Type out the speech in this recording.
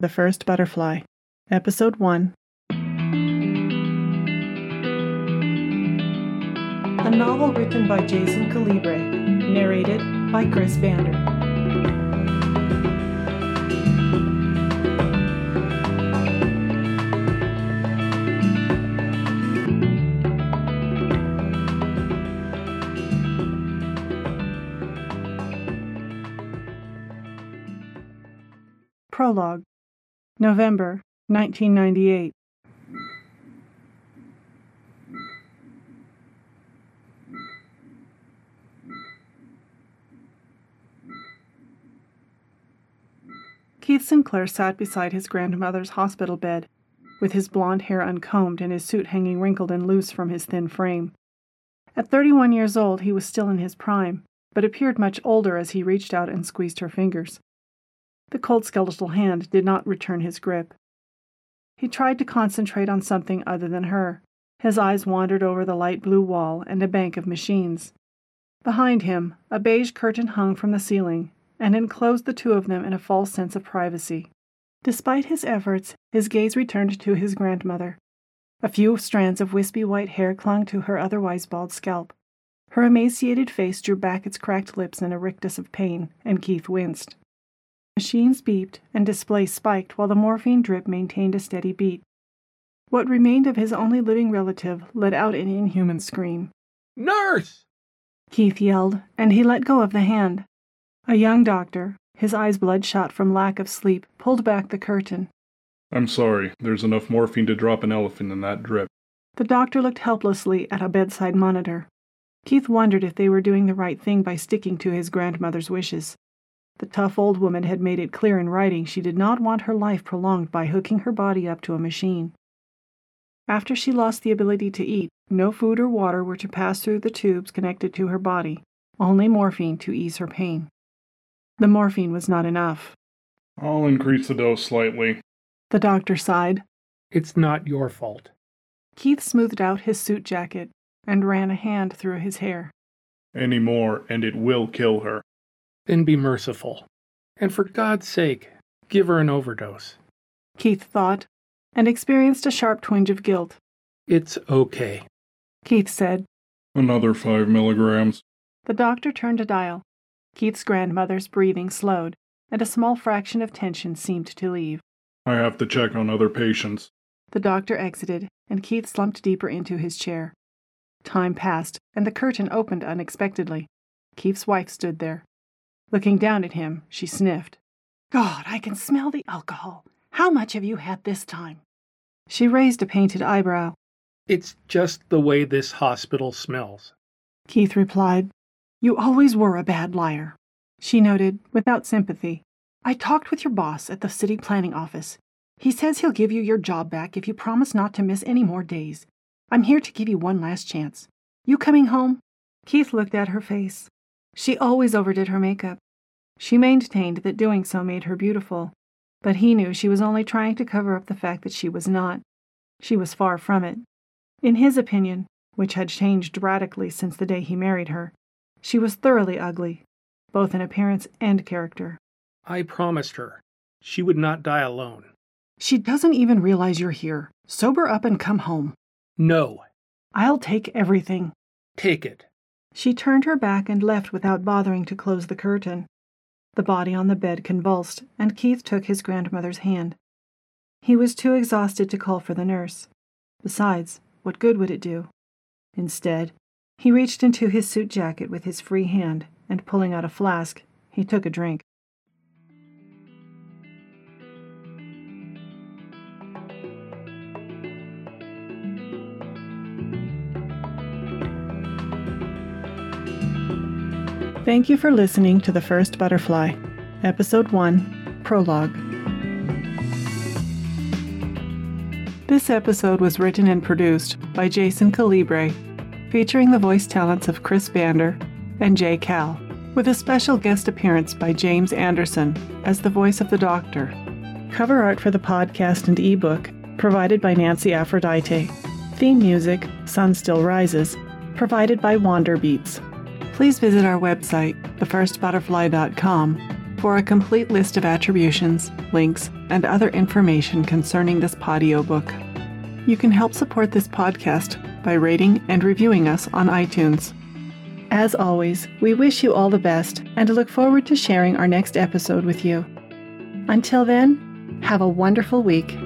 The First Butterfly, Episode 1. A novel written by Jason Calibre, narrated by Chris Vander. Prologue November 1998. Keith Sinclair sat beside his grandmother's hospital bed, with his blond hair uncombed and his suit hanging wrinkled and loose from his thin frame. At 31 years old, he was still in his prime, but appeared much older as he reached out and squeezed her fingers. The cold skeletal hand did not return his grip. He tried to concentrate on something other than her. His eyes wandered over the light blue wall and a bank of machines. Behind him, a beige curtain hung from the ceiling and enclosed the two of them in a false sense of privacy. Despite his efforts, his gaze returned to his grandmother. A few strands of wispy white hair clung to her otherwise bald scalp. Her emaciated face drew back its cracked lips in a rictus of pain, and Keith winced. Machines beeped and displays spiked while the morphine drip maintained a steady beat. What remained of his only living relative let out an inhuman scream. Nurse! Keith yelled, and he let go of the hand. A young doctor, his eyes bloodshot from lack of sleep, pulled back the curtain. I'm sorry, there's enough morphine to drop an elephant in that drip. The doctor looked helplessly at a bedside monitor. Keith wondered if they were doing the right thing by sticking to his grandmother's wishes. The tough old woman had made it clear in writing she did not want her life prolonged by hooking her body up to a machine. After she lost the ability to eat, no food or water were to pass through the tubes connected to her body, only morphine to ease her pain. The morphine was not enough. I'll increase the dose slightly. The doctor sighed. It's not your fault. Keith smoothed out his suit jacket and ran a hand through his hair. Any more, and it will kill her. Then be merciful. And for God's sake, give her an overdose. Keith thought, and experienced a sharp twinge of guilt. It's okay. Keith said. Another five milligrams. The doctor turned a dial. Keith's grandmother's breathing slowed, and a small fraction of tension seemed to leave. I have to check on other patients. The doctor exited, and Keith slumped deeper into his chair. Time passed, and the curtain opened unexpectedly. Keith's wife stood there. Looking down at him, she sniffed. God, I can smell the alcohol. How much have you had this time? She raised a painted eyebrow. It's just the way this hospital smells. Keith replied. You always were a bad liar. She noted, without sympathy. I talked with your boss at the city planning office. He says he'll give you your job back if you promise not to miss any more days. I'm here to give you one last chance. You coming home? Keith looked at her face. She always overdid her makeup. She maintained that doing so made her beautiful, but he knew she was only trying to cover up the fact that she was not. She was far from it. In his opinion, which had changed radically since the day he married her, she was thoroughly ugly, both in appearance and character. I promised her she would not die alone. She doesn't even realize you're here. Sober up and come home. No. I'll take everything. Take it. She turned her back and left without bothering to close the curtain. The body on the bed convulsed, and Keith took his grandmother's hand. He was too exhausted to call for the nurse. Besides, what good would it do? Instead, he reached into his suit jacket with his free hand, and pulling out a flask, he took a drink. Thank you for listening to The First Butterfly, Episode 1, Prologue. This episode was written and produced by Jason Calibre, featuring the voice talents of Chris Vander and Jay Cal, with a special guest appearance by James Anderson as the voice of the Doctor. Cover art for the podcast and ebook provided by Nancy Aphrodite. Theme music, Sun Still Rises, provided by Wander Beats. Please visit our website, thefirstbutterfly.com, for a complete list of attributions, links, and other information concerning this book. You can help support this podcast by rating and reviewing us on iTunes. As always, we wish you all the best and look forward to sharing our next episode with you. Until then, have a wonderful week